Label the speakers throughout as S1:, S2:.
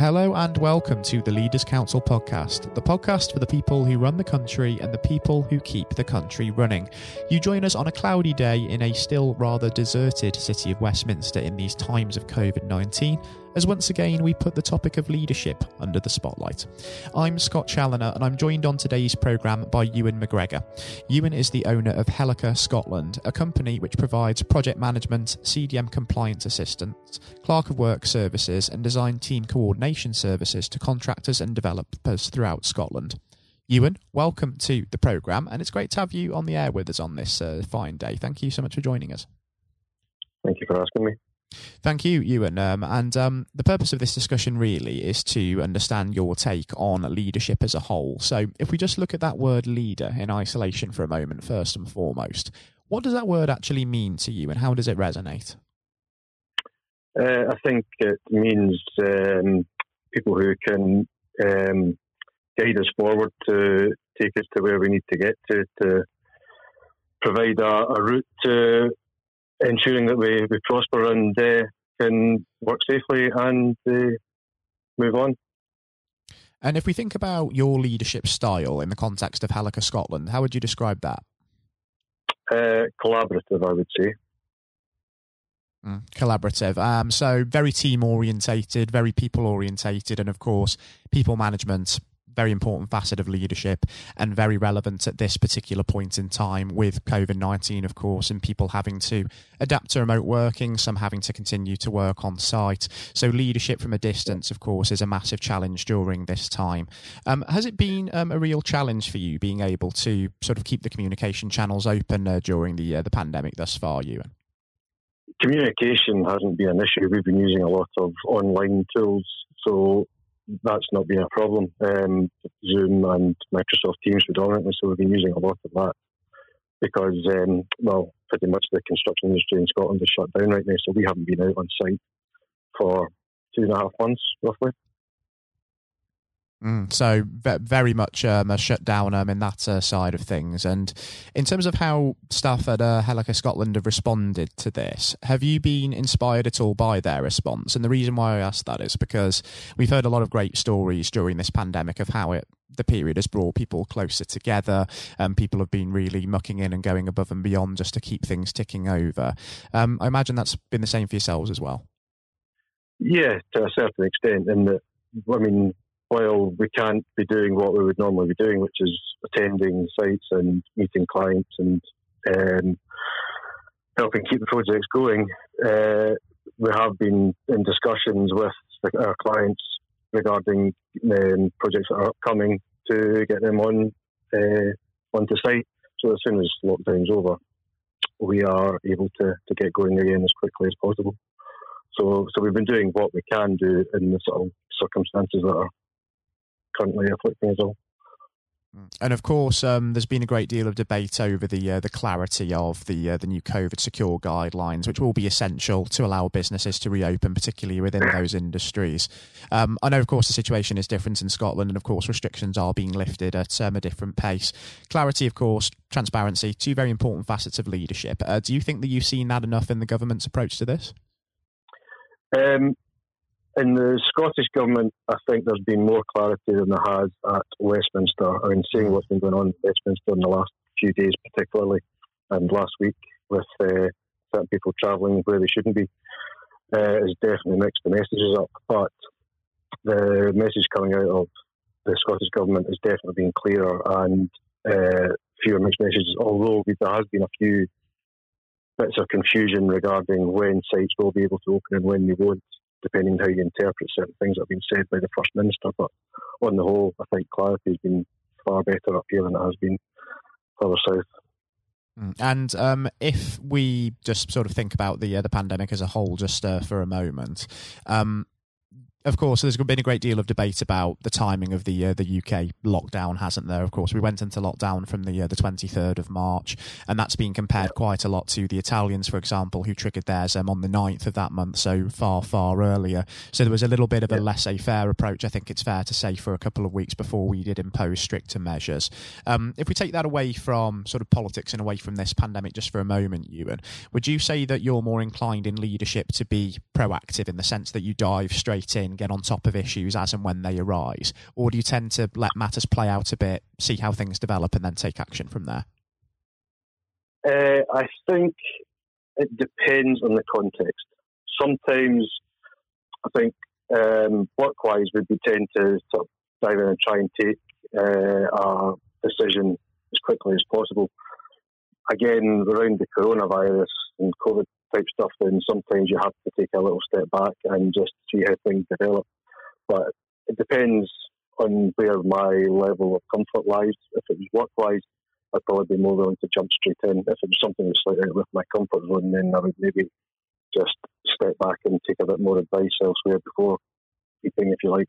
S1: Hello and welcome to the Leaders Council podcast, the podcast for the people who run the country and the people who keep the country running. You join us on a cloudy day in a still rather deserted city of Westminster in these times of COVID 19 as once again we put the topic of leadership under the spotlight. I'm Scott Challoner and I'm joined on today's programme by Ewan Macgregor. Ewan is the owner of Helica Scotland, a company which provides project management, CDM compliance assistance, clerk of work services, and design team coordination services to contractors and developers throughout Scotland. Ewan, welcome to the programme, and it's great to have you on the air with us on this uh, fine day. Thank you so much for joining us.
S2: Thank you for asking me.
S1: Thank you, Ewan. Um, and um, the purpose of this discussion really is to understand your take on leadership as a whole. So, if we just look at that word leader in isolation for a moment, first and foremost, what does that word actually mean to you and how does it resonate?
S2: Uh, I think it means um, people who can um, guide us forward to take us to where we need to get to, to provide a, a route to ensuring that we, we prosper and uh, can work safely and uh, move on.
S1: And if we think about your leadership style in the context of Helica Scotland, how would you describe that?
S2: Uh, collaborative, I would say.
S1: Mm, collaborative. Um, so very team orientated, very people orientated, and of course, people management very important facet of leadership and very relevant at this particular point in time with COVID 19, of course, and people having to adapt to remote working, some having to continue to work on site. So, leadership from a distance, of course, is a massive challenge during this time. Um, has it been um, a real challenge for you being able to sort of keep the communication channels open uh, during the, uh, the pandemic thus far, Ewan?
S2: Communication hasn't been an issue. We've been using a lot of online tools. So that's not been a problem. Um, Zoom and Microsoft Teams predominantly, so we've been using a lot of that because, um, well, pretty much the construction industry in Scotland is shut down right now, so we haven't been out on site for two and a half months, roughly.
S1: Mm, so very much um, a shutdown um, in that uh, side of things. And in terms of how staff at uh, Helica Scotland have responded to this, have you been inspired at all by their response? And the reason why I ask that is because we've heard a lot of great stories during this pandemic of how it the period has brought people closer together and people have been really mucking in and going above and beyond just to keep things ticking over. Um, I imagine that's been the same for yourselves as well.
S2: Yeah, to a certain extent. And I mean, while we can't be doing what we would normally be doing, which is attending sites and meeting clients and um, helping keep the projects going, uh, we have been in discussions with our clients regarding um, projects that are upcoming to get them on uh, onto site. So as soon as lockdown's over, we are able to, to get going again as quickly as possible. So, so we've been doing what we can do in the sort of circumstances that are currently afflicting us all.
S1: And of course, um, there's been a great deal of debate over the uh, the clarity of the uh, the new COVID secure guidelines, which will be essential to allow businesses to reopen, particularly within those industries. Um, I know, of course, the situation is different in Scotland, and of course, restrictions are being lifted at um, a different pace. Clarity, of course, transparency, two very important facets of leadership. Uh, do you think that you've seen that enough in the government's approach to this?
S2: In the Scottish Government, I think there's been more clarity than there has at Westminster. I mean, seeing what's been going on in Westminster in the last few days, particularly, and last week with uh, certain people travelling where they shouldn't be, uh, has definitely mixed the messages up. But the message coming out of the Scottish Government has definitely been clearer and uh, fewer mixed messages, although there has been a few bits of confusion regarding when sites will be able to open and when they won't depending on how you interpret certain things that have been said by the First Minister. But on the whole, I think clarity has been far better up here than it has been further south.
S1: Mm. And um, if we just sort of think about the uh, the pandemic as a whole, just uh, for a moment, um, of course, there's been a great deal of debate about the timing of the uh, the UK lockdown, hasn't there? Of course, we went into lockdown from the uh, the 23rd of March, and that's been compared quite a lot to the Italians, for example, who triggered theirs um, on the 9th of that month, so far, far earlier. So there was a little bit of a laissez-faire approach, I think it's fair to say, for a couple of weeks before we did impose stricter measures. Um, if we take that away from sort of politics and away from this pandemic just for a moment, Ewan, would you say that you're more inclined in leadership to be proactive in the sense that you dive straight in and get on top of issues as and when they arise? Or do you tend to let matters play out a bit, see how things develop, and then take action from there?
S2: Uh, I think it depends on the context. Sometimes I think um, work-wise, we tend to sort of dive in and try and take uh, a decision as quickly as possible. Again, around the coronavirus then sometimes you have to take a little step back and just see how things develop. But it depends on where my level of comfort lies. If it was work-wise, I'd probably be more willing to jump straight in. If it was something that's slightly out of my comfort zone, then I would maybe just step back and take a bit more advice elsewhere before keeping, if you like.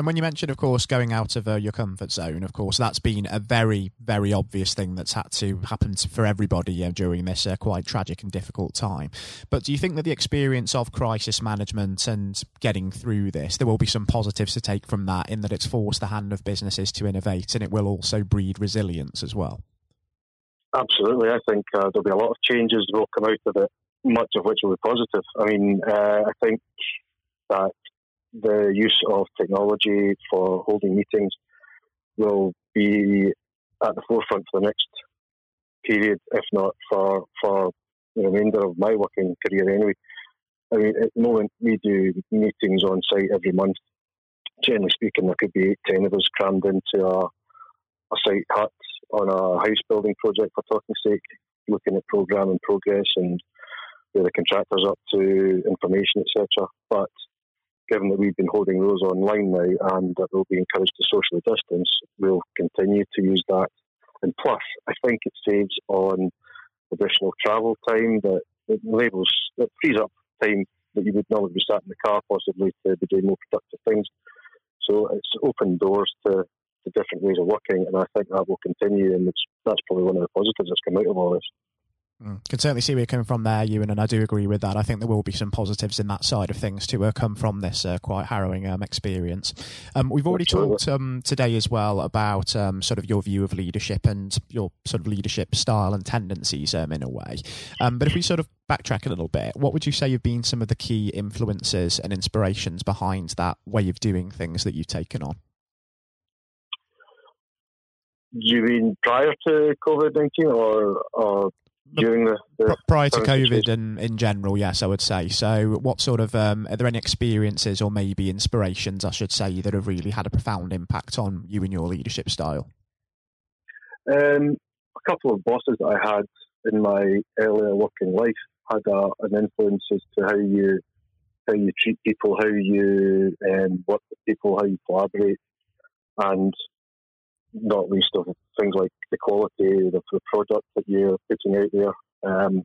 S1: And when you mentioned, of course, going out of uh, your comfort zone, of course, that's been a very, very obvious thing that's had to happen for everybody uh, during this uh, quite tragic and difficult time. But do you think that the experience of crisis management and getting through this, there will be some positives to take from that in that it's forced the hand of businesses to innovate and it will also breed resilience as well?
S2: Absolutely. I think uh, there'll be a lot of changes that will come out of it, much of which will be positive. I mean, uh, I think that the use of technology for holding meetings will be at the forefront for the next period, if not for for the remainder of my working career anyway. I mean, at the moment, we do meetings on site every month. Generally speaking, there could be ten of us crammed into a, a site hut on a house building project, for talking sake, looking at programme and progress and where the contractor's up to, information, etc. But given that we've been holding those online now and that we'll be encouraged to socially distance, we'll continue to use that. And plus, I think it saves on additional travel time that it it frees up time that you would normally be sat in the car possibly to be doing more productive things. So it's opened doors to, to different ways of working, and I think that will continue, and that's probably one of the positives that's come out of all this.
S1: Mm. Can certainly see where you're coming from there, Ewan, and I do agree with that. I think there will be some positives in that side of things to uh, come from this uh, quite harrowing um, experience. Um, we've already Absolutely. talked um, today as well about um, sort of your view of leadership and your sort of leadership style and tendencies um, in a way. Um, but if we sort of backtrack a little bit, what would you say have been some of the key influences and inspirations behind that way of doing things that you've taken on?
S2: you mean prior to COVID 19 or, or during the, the
S1: prior to COVID and in general, yes, I would say. So, what sort of um, are there any experiences or maybe inspirations, I should say, that have really had a profound impact on you and your leadership style?
S2: Um, a couple of bosses that I had in my earlier working life had a, an influence as to how you how you treat people, how you um, work with people, how you collaborate, and not least of things like the quality of the product that you're putting out there. Um,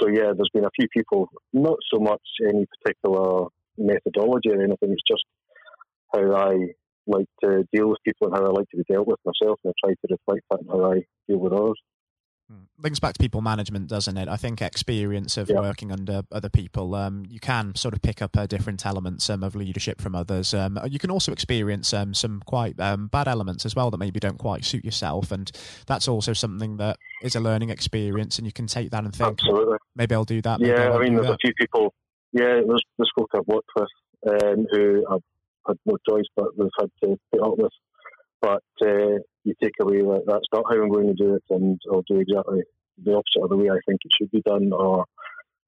S2: so yeah, there's been a few people, not so much any particular methodology or anything. It's just how I like to deal with people and how I like to be dealt with myself, and I try to reflect that in how I deal with others.
S1: Links back to people management, doesn't it? I think experience of yeah. working under other people, um, you can sort of pick up uh, different elements um, of leadership from others. Um, you can also experience um, some quite um, bad elements as well that maybe don't quite suit yourself, and that's also something that is a learning experience, and you can take that and think,
S2: Absolutely.
S1: maybe I'll do that.
S2: Yeah,
S1: I
S2: mean, there's
S1: that.
S2: a few people. Yeah, there's, there's folk I've worked with um, who I've had no choice but we've had to put up with. But uh, you take away that that's not how I'm going to do it, and I'll do exactly the opposite of the way I think it should be done, or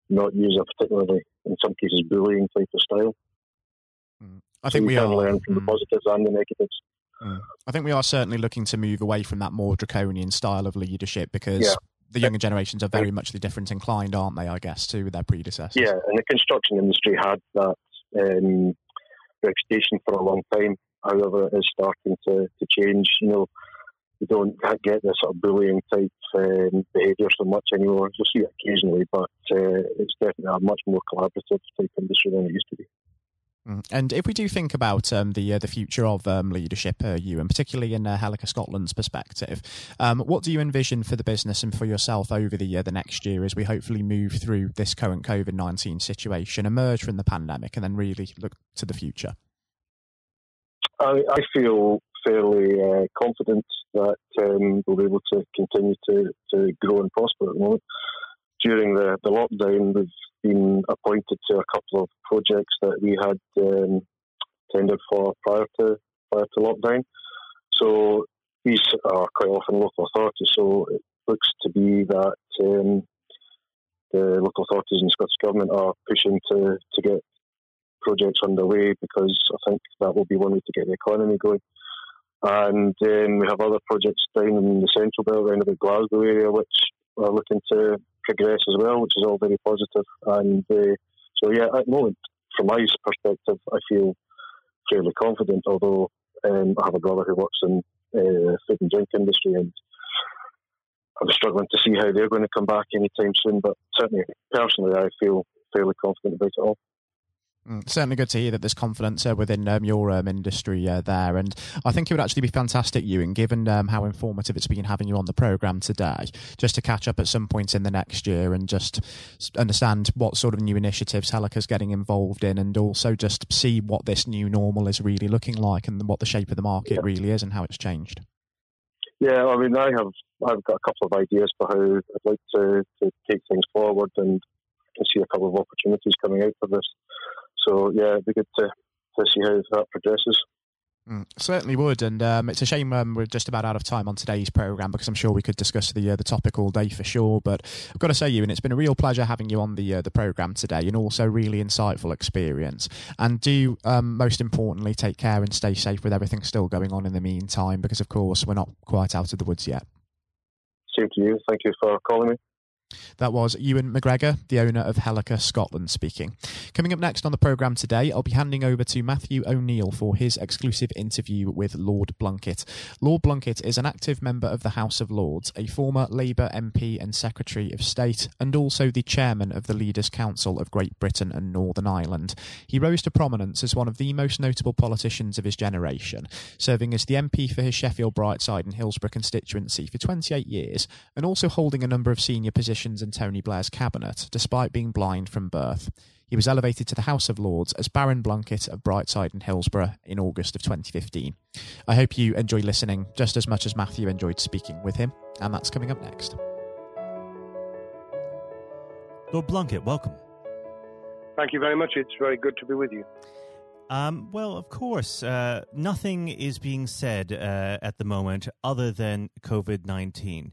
S2: not use a particularly, in some cases, bullying type of style.
S1: Mm. I think so we
S2: are
S1: learn
S2: from mm. the positives and the negatives.
S1: Mm. I think we are certainly looking to move away from that more draconian style of leadership because yeah. the younger generations are very much the different inclined, aren't they? I guess to their predecessors.
S2: Yeah, and the construction industry had that um, reputation for a long time. However, it is starting to, to change. You know, you don't get this sort of bullying type um, behaviour so much anymore. You'll see it occasionally, but uh, it's definitely a much more collaborative type industry than it used to be.
S1: Mm. And if we do think about um, the uh, the future of um, leadership, uh, you and particularly in uh, Helica Scotland's perspective, um, what do you envision for the business and for yourself over the uh, the next year as we hopefully move through this current COVID nineteen situation, emerge from the pandemic, and then really look to the future?
S2: I, I feel fairly uh, confident that um, we'll be able to continue to, to grow and prosper at the moment during the, the lockdown, we've been appointed to a couple of projects that we had um, tendered for prior to prior to lockdown. So these are quite often local authorities. So it looks to be that um, the local authorities and Scottish Government are pushing to, to get projects underway because I think that will be one way to get the economy going. And then we have other projects down in the central belt around the Glasgow area which are looking to progress as well, which is all very positive. And uh, so, yeah, at the moment, from my perspective, I feel fairly confident, although um, I have a brother who works in uh, food and drink industry and I'm struggling to see how they're going to come back anytime soon. But certainly, personally, I feel fairly confident about it all.
S1: Mm, certainly good to hear that there's confidence uh, within um, your um, industry uh, there. And I think it would actually be fantastic, Ewan, given um, how informative it's been having you on the programme today, just to catch up at some point in the next year and just understand what sort of new initiatives Helica's getting involved in and also just see what this new normal is really looking like and what the shape of the market yeah. really is and how it's changed.
S2: Yeah, I mean, I have I've got a couple of ideas for how I'd like to, to take things forward and I see a couple of opportunities coming out of this. So yeah, it'd be good to, to see how that progresses.
S1: Mm, certainly would, and um, it's a shame um, we're just about out of time on today's program because I'm sure we could discuss the uh, the topic all day for sure. But I've got to say, you, and it's been a real pleasure having you on the uh, the program today, and also really insightful experience. And do um, most importantly take care and stay safe with everything still going on in the meantime, because of course we're not quite out of the woods yet.
S2: Same to you. Thank you for calling me.
S1: That was Ewan Macgregor, the owner of Helica Scotland, speaking. Coming up next on the programme today, I'll be handing over to Matthew O'Neill for his exclusive interview with Lord Blunkett. Lord Blunkett is an active member of the House of Lords, a former Labour MP and Secretary of State, and also the chairman of the Leaders' Council of Great Britain and Northern Ireland. He rose to prominence as one of the most notable politicians of his generation, serving as the MP for his Sheffield Brightside and Hillsborough constituency for 28 years, and also holding a number of senior positions positions in Tony Blair's cabinet, despite being blind from birth. He was elevated to the House of Lords as Baron Blunkett of Brightside and Hillsborough in August of 2015. I hope you enjoy listening just as much as Matthew enjoyed speaking with him, and that's coming up next.
S3: Lord Blunkett, welcome.
S4: Thank you very much. It's very good to be with you.
S3: Um, well, of course, uh, nothing is being said uh, at the moment other than COVID 19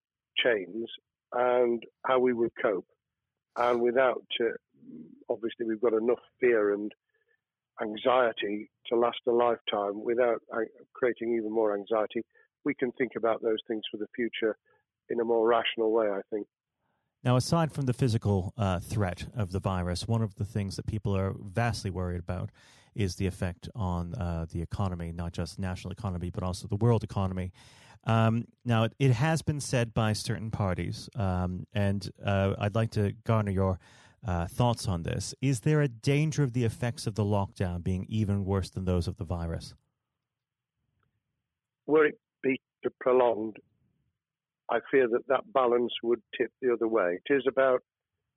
S4: chains and how we would cope. And without, uh, obviously, we've got enough fear and anxiety to last a lifetime without creating even more anxiety. We can think about those things for the future in a more rational way, I think.
S3: Now, aside from the physical uh, threat of the virus, one of the things that people are vastly worried about is the effect on uh, the economy, not just national economy, but also the world economy. Um, now, it, it, has been said by certain parties, um, and uh, I'd like to garner your uh, thoughts on this. Is there a danger of the effects of the lockdown being even worse than those of the virus?
S4: Were it be prolonged, I fear that that balance would tip the other way. It is about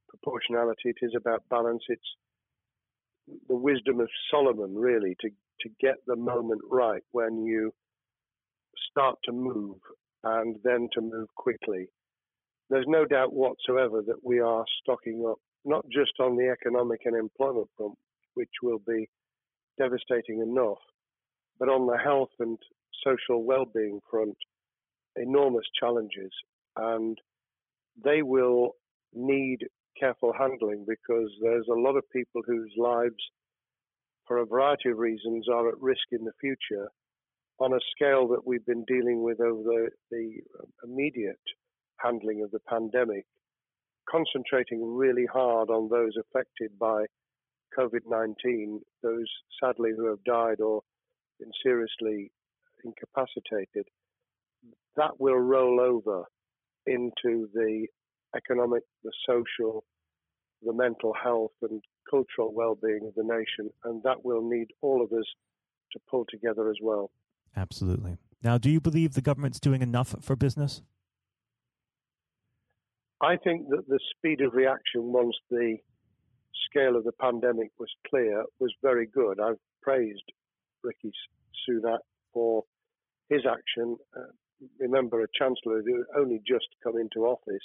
S4: proportionality. It is about balance. It's the wisdom of Solomon, really, to to get the moment right when you start to move and then to move quickly. There's no doubt whatsoever that we are stocking up, not just on the economic and employment front, which will be devastating enough, but on the health and social well-being front, enormous challenges, and they will need careful handling because there's a lot of people whose lives, for a variety of reasons, are at risk in the future on a scale that we've been dealing with over the, the um, immediate handling of the pandemic, concentrating really hard on those affected by COVID 19, those sadly who have died or been seriously incapacitated, that will roll over into the economic, the social, the mental health, and cultural well being of the nation. And that will need all of us to pull together as well.
S3: Absolutely. Now, do you believe the government's doing enough for business?
S4: I think that the speed of reaction once the scale of the pandemic was clear was very good. I've praised Rishi Sunak for his action. Uh, remember, a chancellor who only just come into office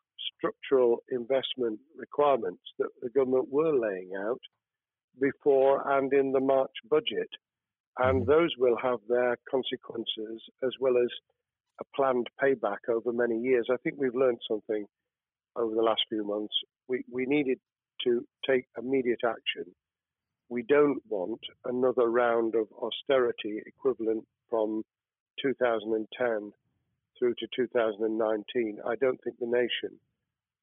S4: structural investment requirements that the government were laying out before and in the March budget. And mm-hmm. those will have their consequences as well as a planned payback over many years. I think we've learned something over the last few months. We, we needed to take immediate action. We don't want another round of austerity equivalent from 2010 through to 2019. I don't think the nation,